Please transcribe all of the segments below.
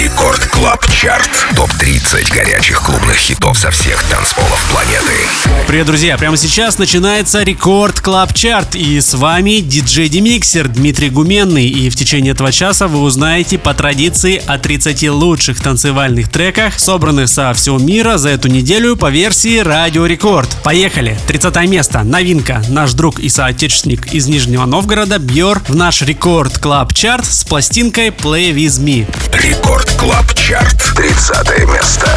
Record Club Chart. Топ-30 горячих клубных хитов со всех танцполов планеты. Привет, друзья! Прямо сейчас начинается Record Club Chart. И с вами диджей DeMixer Дмитрий Гуменный. И в течение этого часа вы узнаете по традиции о 30 лучших танцевальных треках, собранных со всего мира за эту неделю по версии Радио Рекорд. Поехали! 30 место. Новинка. Наш друг и соотечественник из Нижнего Новгорода Бьор в наш Record Club Chart с пластинкой Play With Me. Рекорд Клаб Чарт. 30 место.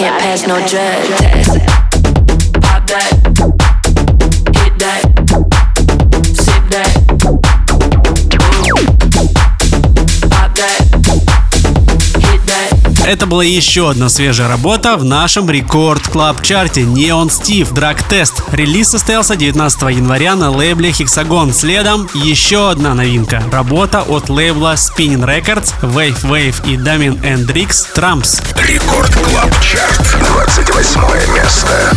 can't pass no drug test. Была еще одна свежая работа в нашем рекорд клаб чарте Neon Steve Drag Test. Релиз состоялся 19 января на лейбле Hexagon. Следом еще одна новинка. Работа от лейбла Spinning Records, Wave Wave и Damien Hendrix Trumps. Рекорд Клаб Чарт. 28 место.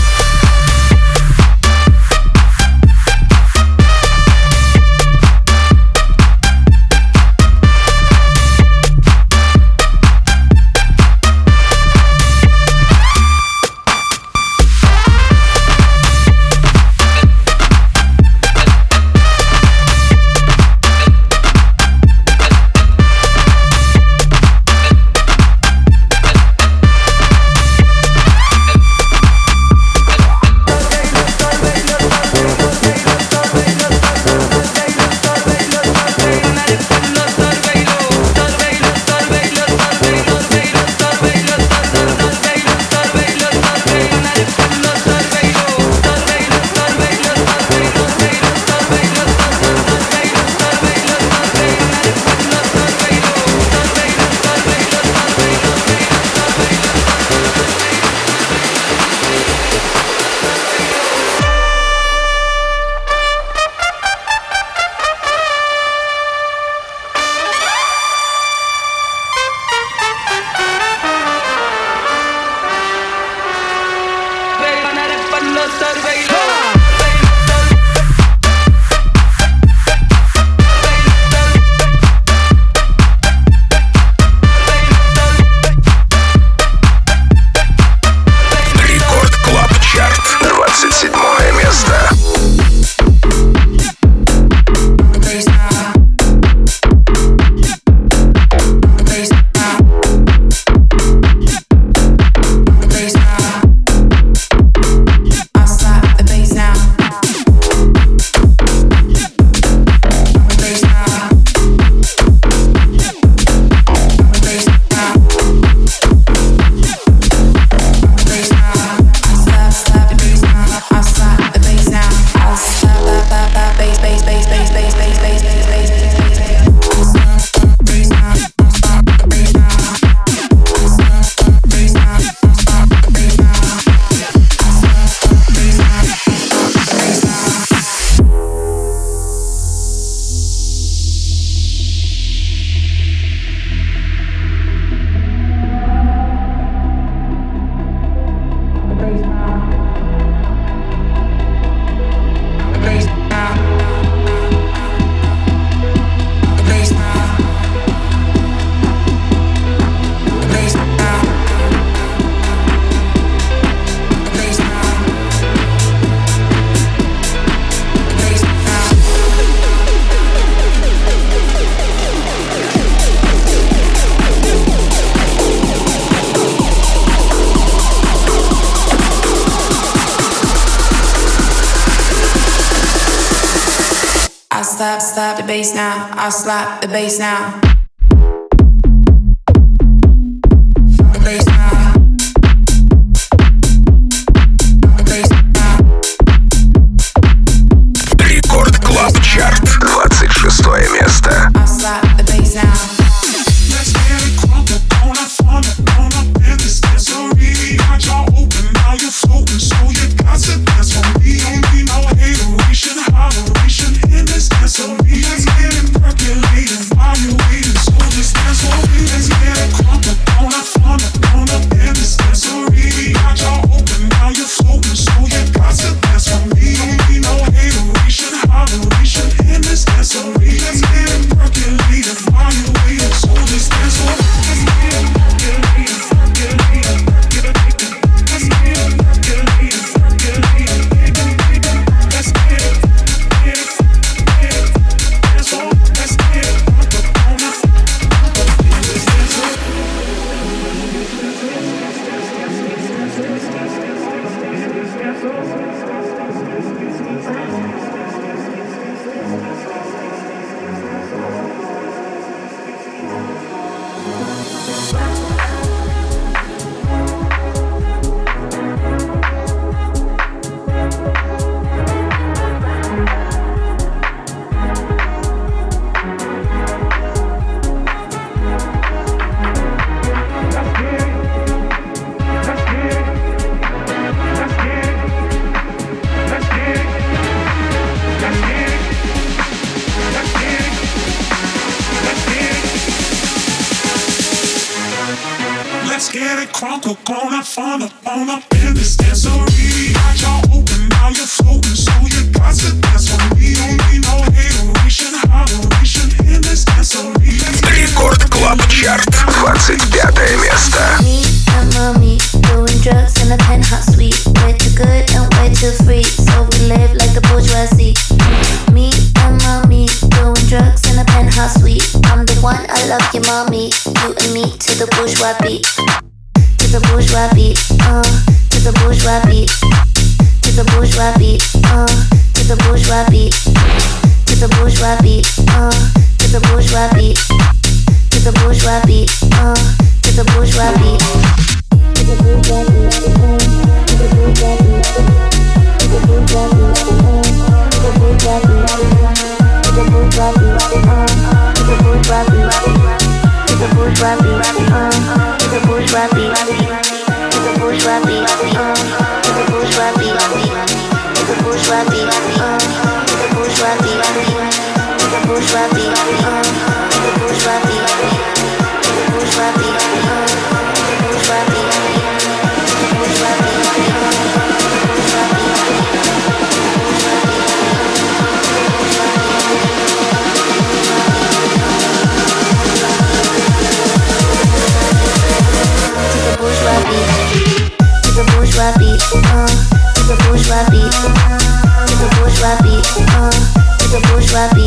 I slap the bass now.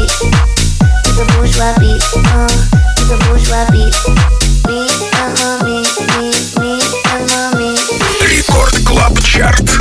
beat, it's a bourgeois beat, uh, it's a bourgeois beat. Me, uh-huh, me, me, me, uh-huh, me. Рекорд Клаб Чарт.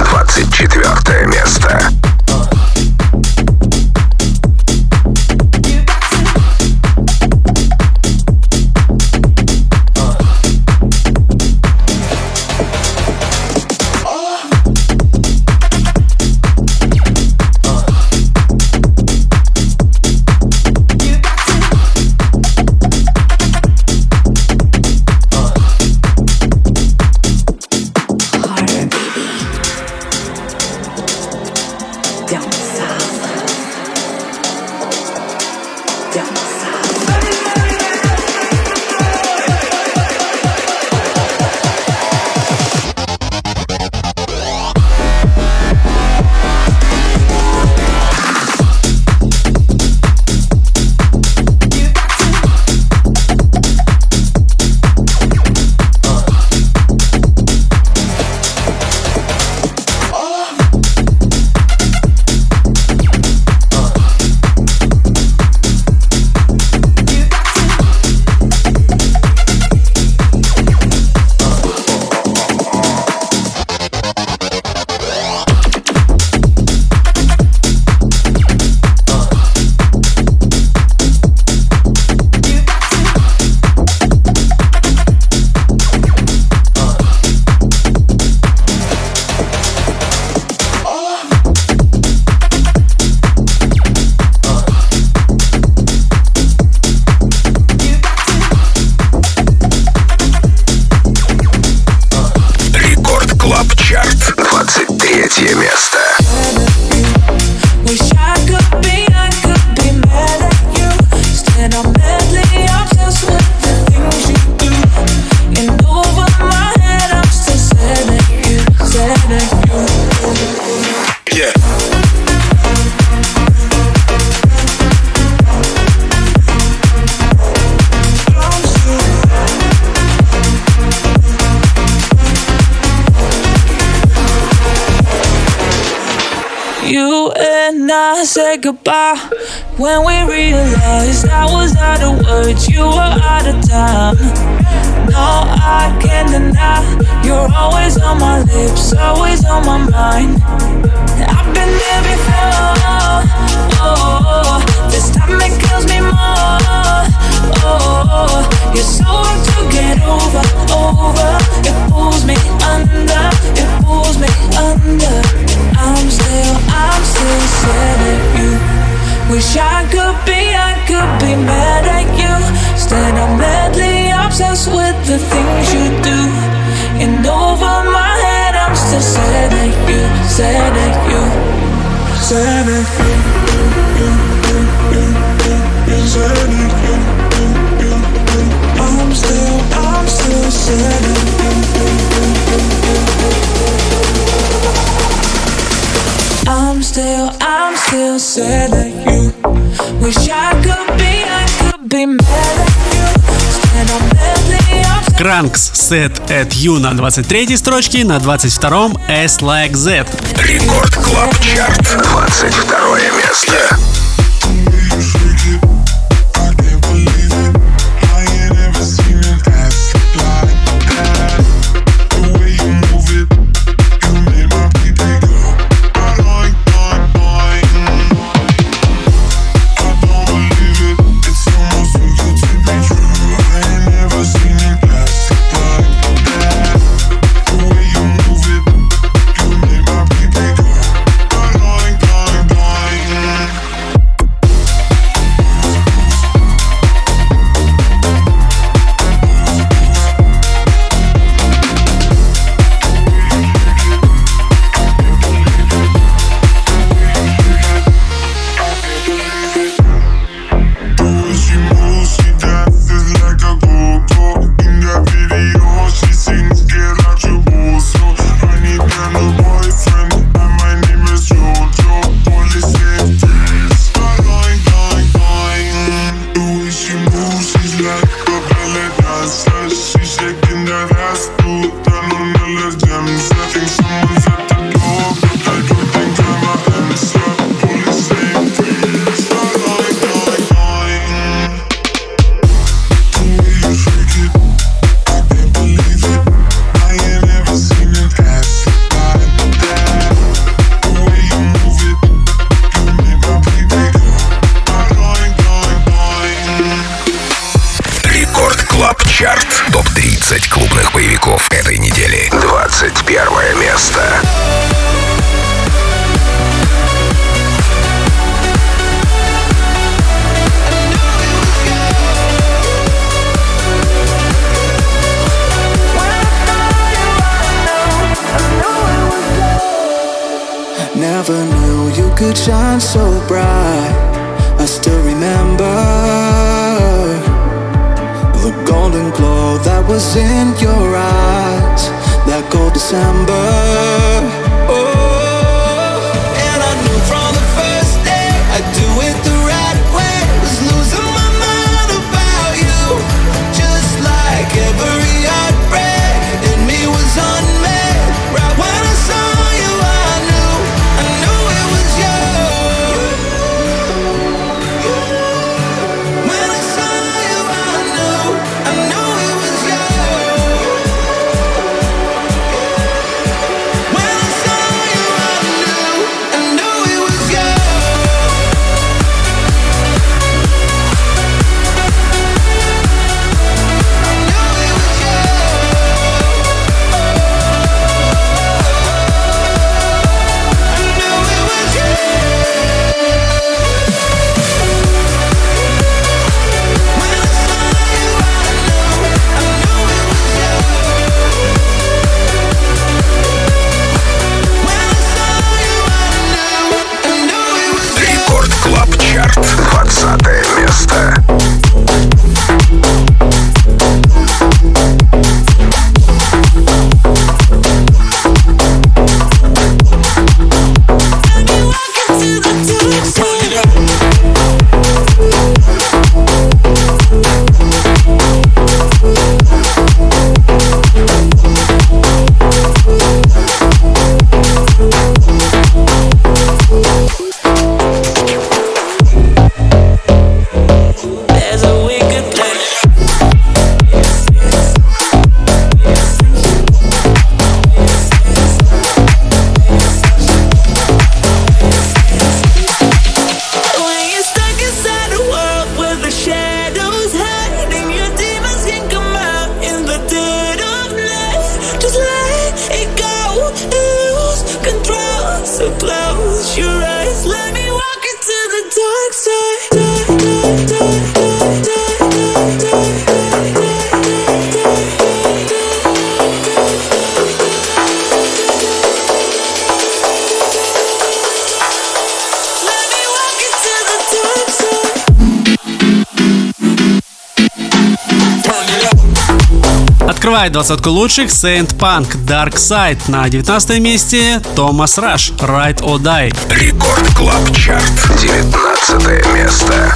Trunks Set at You на 23 строчке, на 22-м S Like Z. Рекорд Клаб Чарт, 22 место. Открывает двадцатку лучших Saint Punk Dark Side. На 19 месте Tomas Rush Ride or Die. Record Club Chart. 19 место.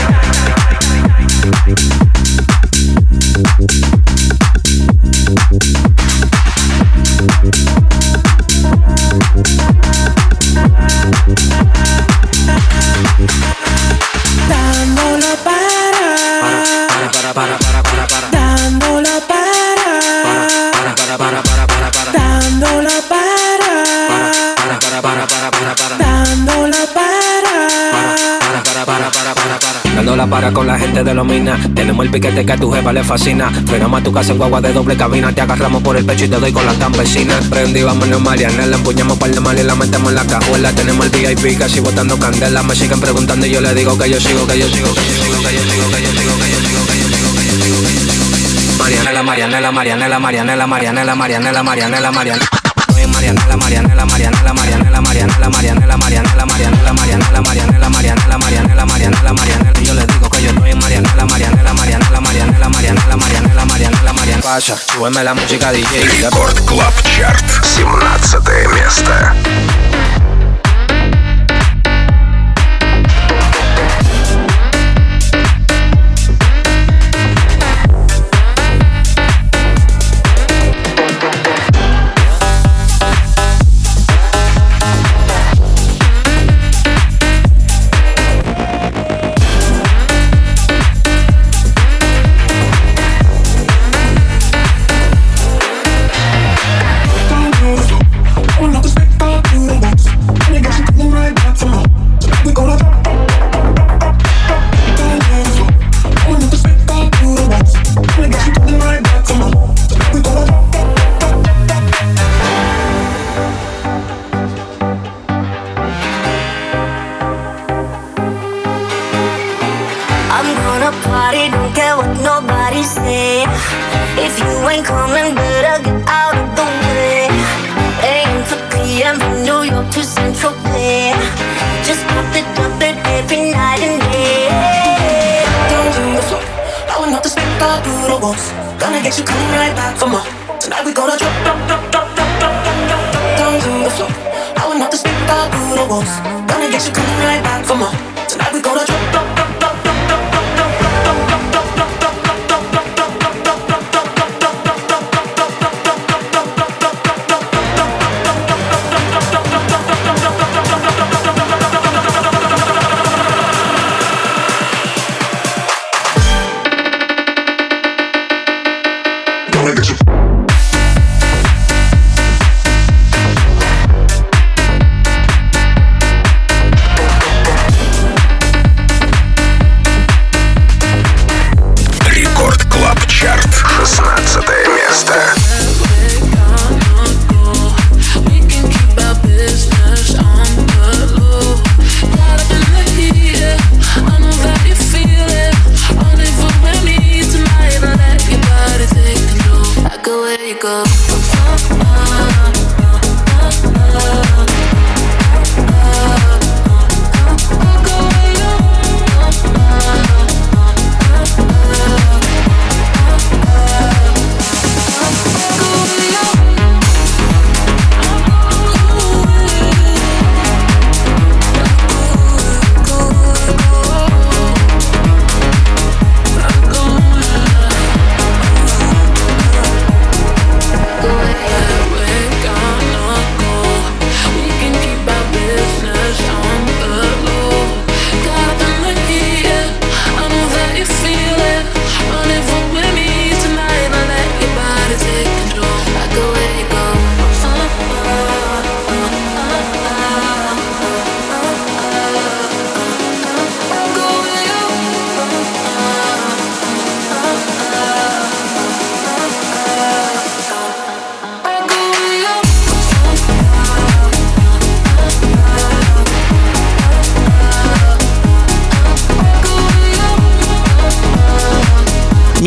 para con la gente de los minas. Tenemos el piquete que a tu jefa le fascina. Frenamos a tu casa en guagua de doble cabina. Te agarramos por el pecho y te doy con las campesinas. Prendí, vámonos, Marianela. Empuñamos par de mal y la metemos en la cajuela. Tenemos el VIP casi botando candela. Me siguen preguntando y yo le digo que yo sigo, que yo sigo, que yo sigo, que yo sigo, que yo sigo, que yo sigo, que yo sigo, que yo sigo, que yo sigo. Marianela, Marianela, Marianela, Marianela, Marianela, Marianela, Marianela, Marianela. Marianela, Marianela, Marianela, Marianela, Marianela, Marianela, Marianela, Marianela, yo les digo yo estoy en Marianela, Marianela, Marianela, Marianela, Marianela, Marianela, Marianela, Marianela. Pasa, súbeme la música DJ. Рекорд Клаб Чарт. 17 место.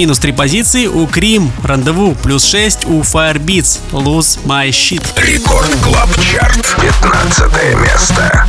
Минус 3 позиции у Крим, Rendezvous, плюс 6 у Firebeatz, Lose My Shit. Record Club Chart. 15 место.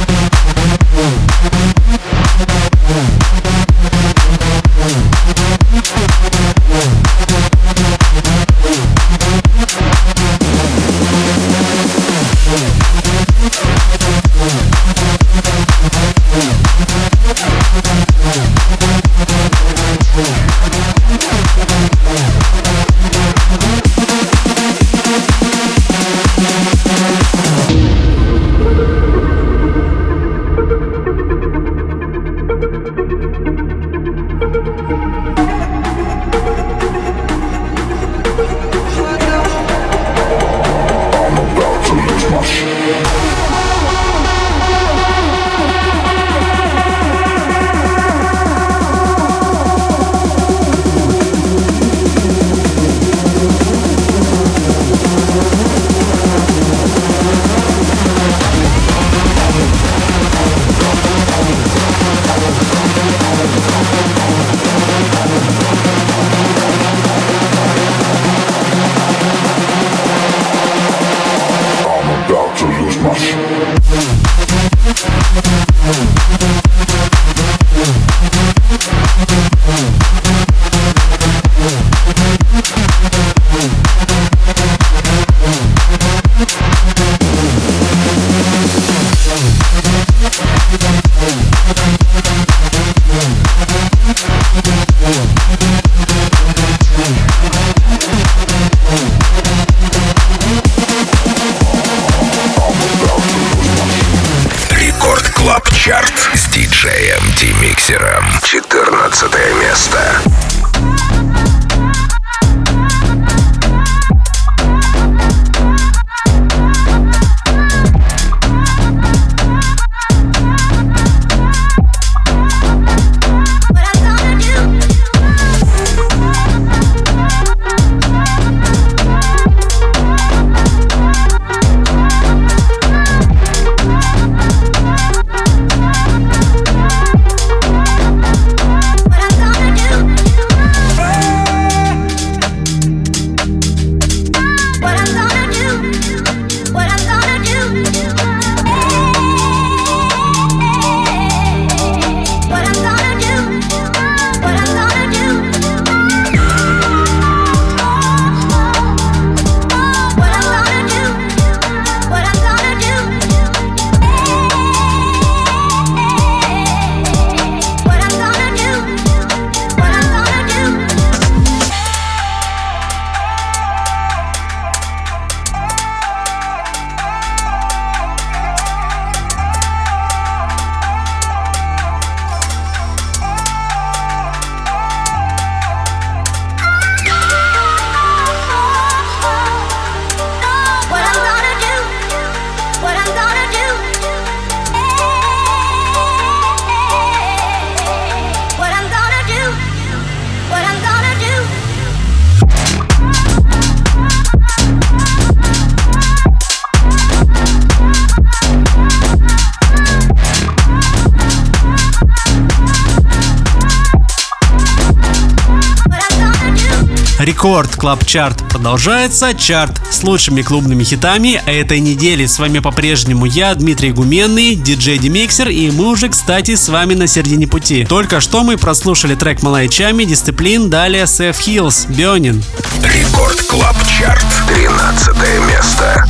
Record Club Chart продолжается. Чарт с лучшими клубными хитами этой недели. С вами по-прежнему я, Дмитрий Гуменный, диджей DeMixer, и мы уже, кстати, с вами на середине пути. Только что мы прослушали трек Malaa и Tchami, Discipline, далее Seth Hills, Burnin'. Record Club Chart. 13 место.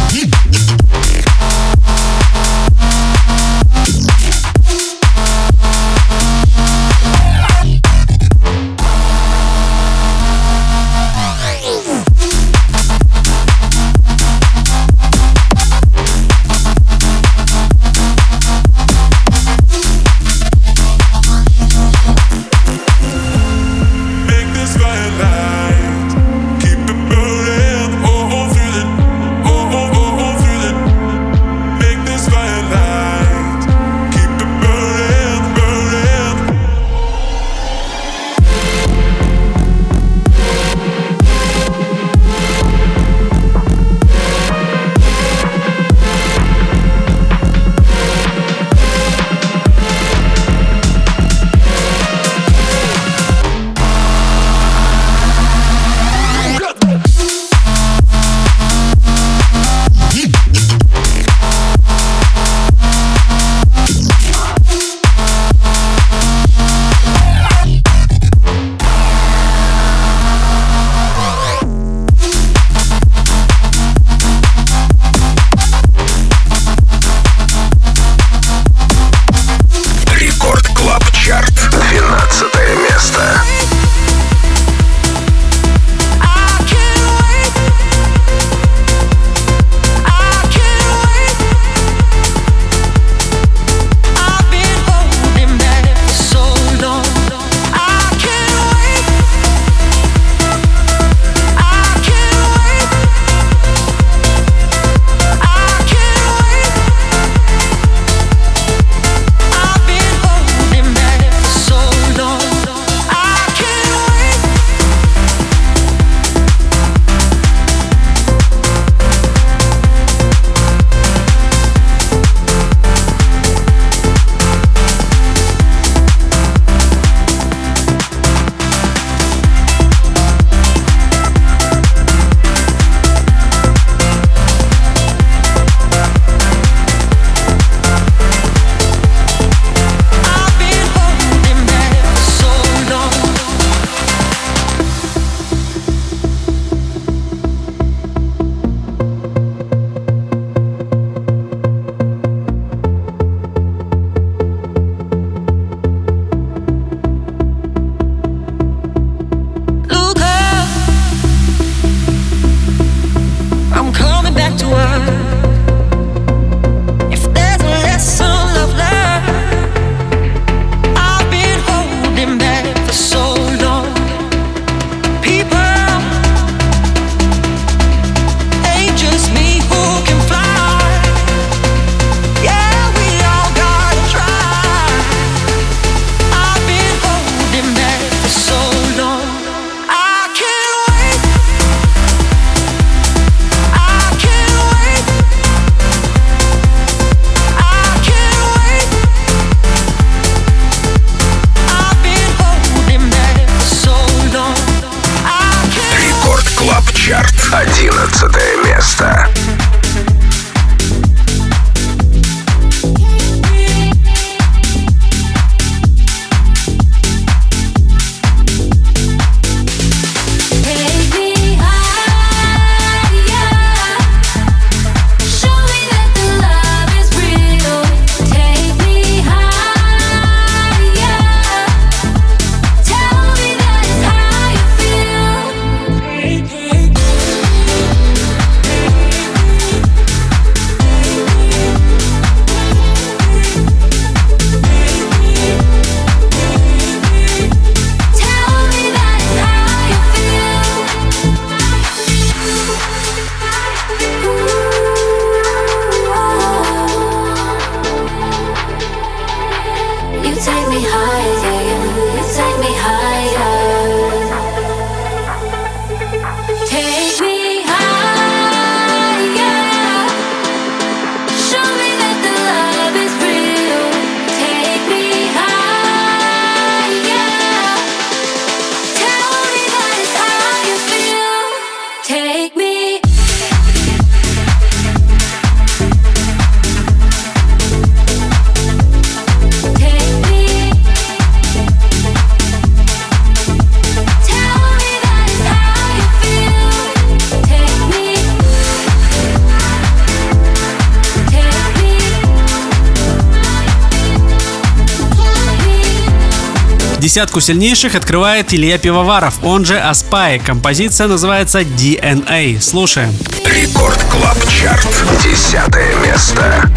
Десятку сильнейших открывает Илья Пивоваров, он же Aspyer. Композиция называется DNA. Слушаем. Record Club Chart. Десятое место.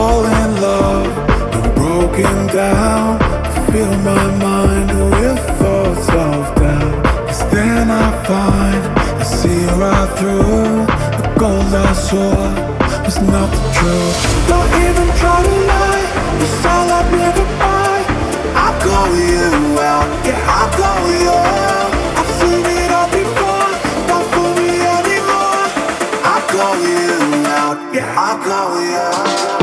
fall in love. I'm broken down. I fill my mind with thoughts of doubt. Cause then I find I see right through the gold I saw was not the truth. Don't even try to lie. It's all I've never buy. I'll call you out. Yeah, I'll call you out. I've seen it all before. Don't fool me anymore. I'll call you out. Yeah, I'll call you out.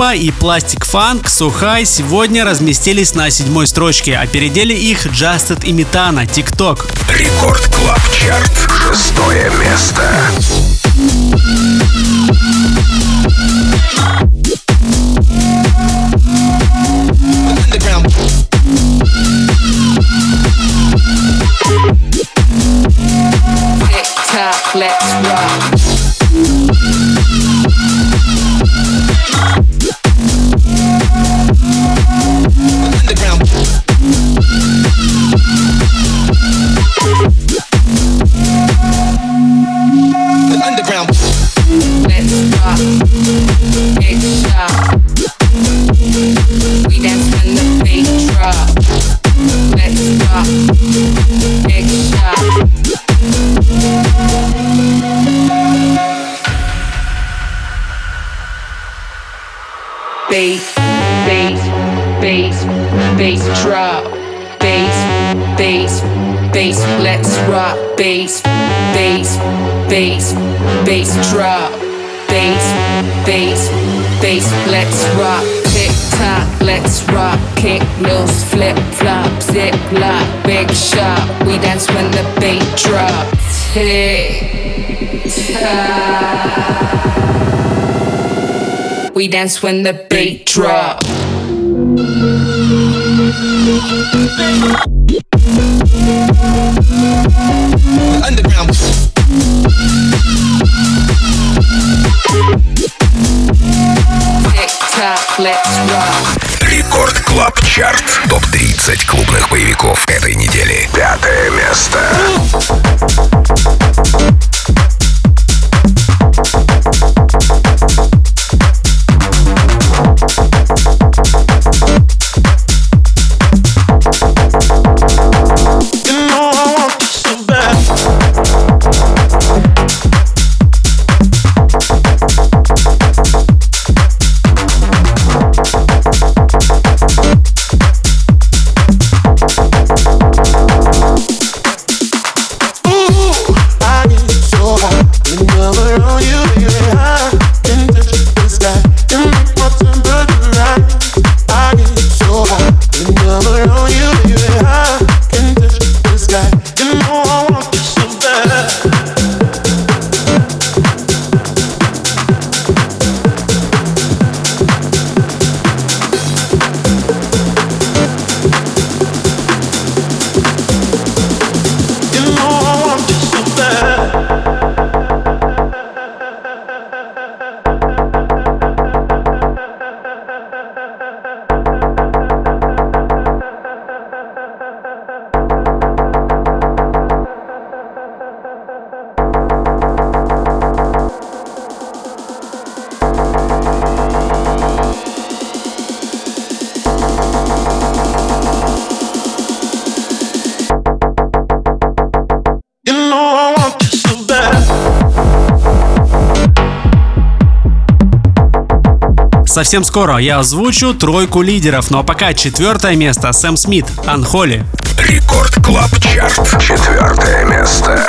Гондипа и Пластик Фанк Сухай сегодня разместились на седьмой строчке. Опередили их Justed и Метана, TikTok. Рекорд Клаб Чарт. Шестое место. Bass, bass, bass, bass drop. Bass, bass, bass. Let's rock. Bass, bass, bass, bass drop. Bass, bass, bass. Let's rock. Tick tock, let's rock. Kick loose, flip flop, zip lock, big shot. We dance when the beat drops. Tick tock. We dance when the beat drop. Underground. Tick tock, let's rock. Record Club Chart. Топ-30 клубных боевиков этой недели. Пятое место. Совсем скоро я озвучу тройку лидеров, но пока четвертое место Сэм Смит, Unholy. Record Club Chart. Четвертое место.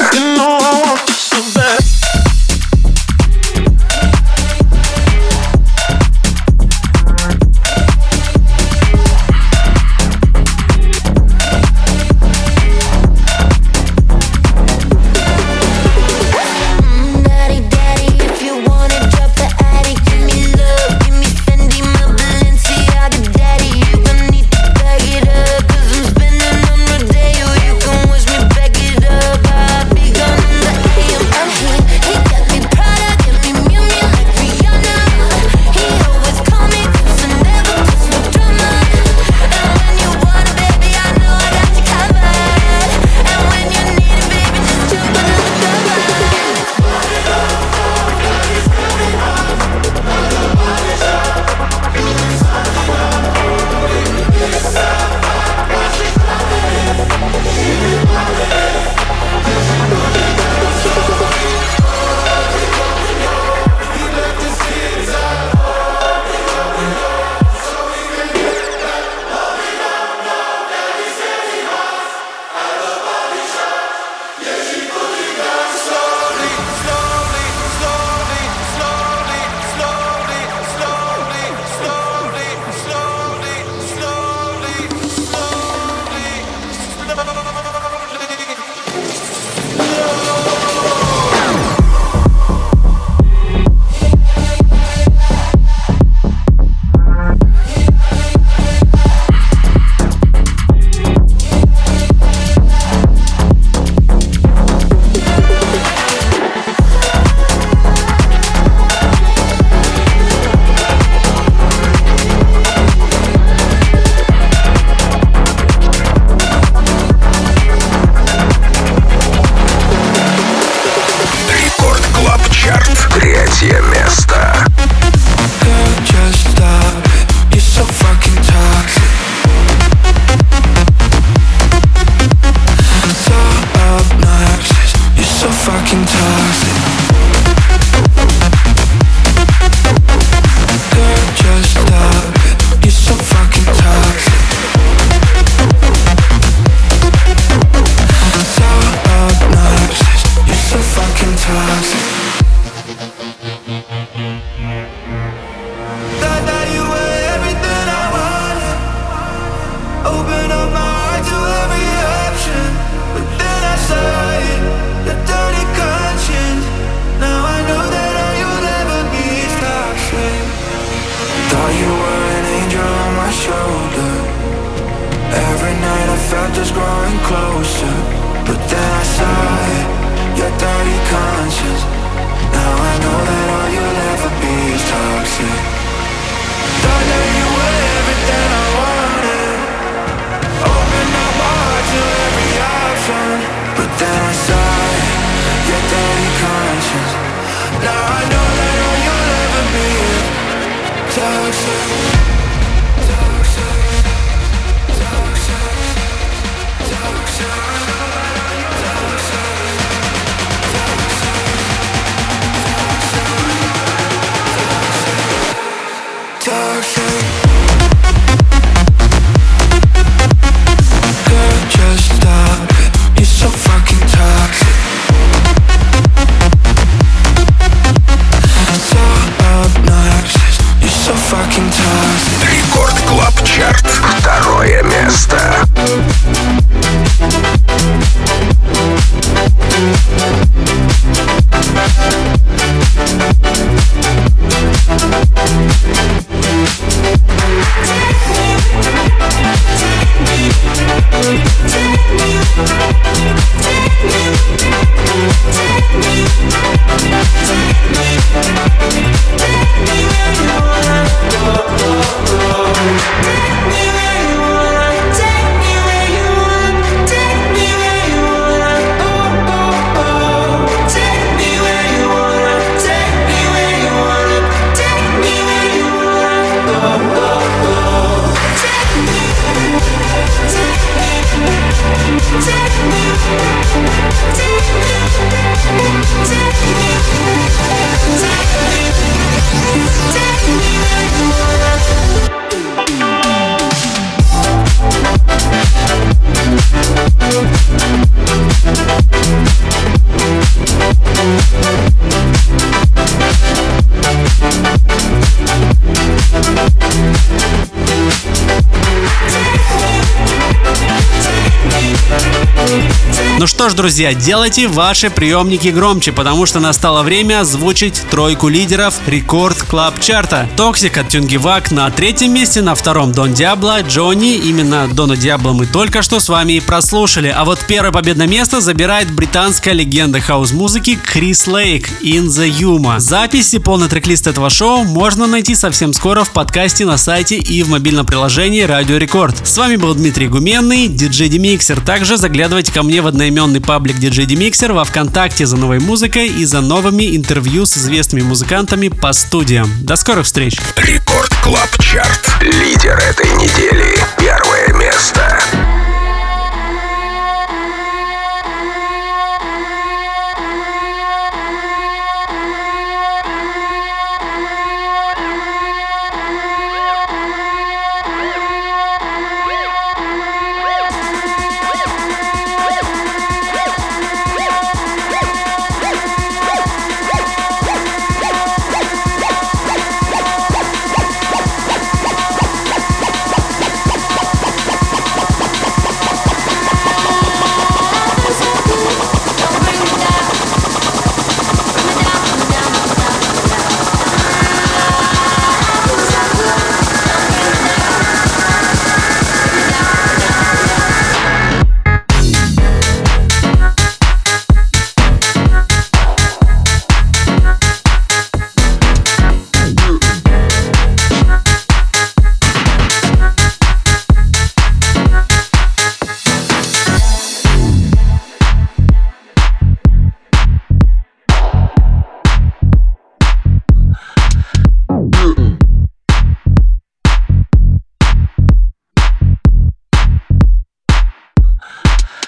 Друзья, делайте ваши приемники громче, потому что настало время озвучить тройку лидеров Record Club Chart'а. Toxic от Тюнгивак на третьем месте, на втором Дон Диабло, Джонни. Именно Дона Диабло мы только что с вами и прослушали. А вот первое победное место забирает британская легенда хаус-музыки Крис Лейк In The Yuma. Запись и полный трек-лист этого шоу можно найти совсем скоро в подкасте на сайте и в мобильном приложении Радио Рекорд. С вами был Дмитрий Гуменный, диджей Демиксер. Также заглядывайте ко мне в одноименный паблик диджей Демиксер во Вконтакте за новой музыкой и за новыми интервью с известными музыкантами по студиям. До скорых встреч! Рекорд Клаб Чарт. Лидер этой недели. Первое место.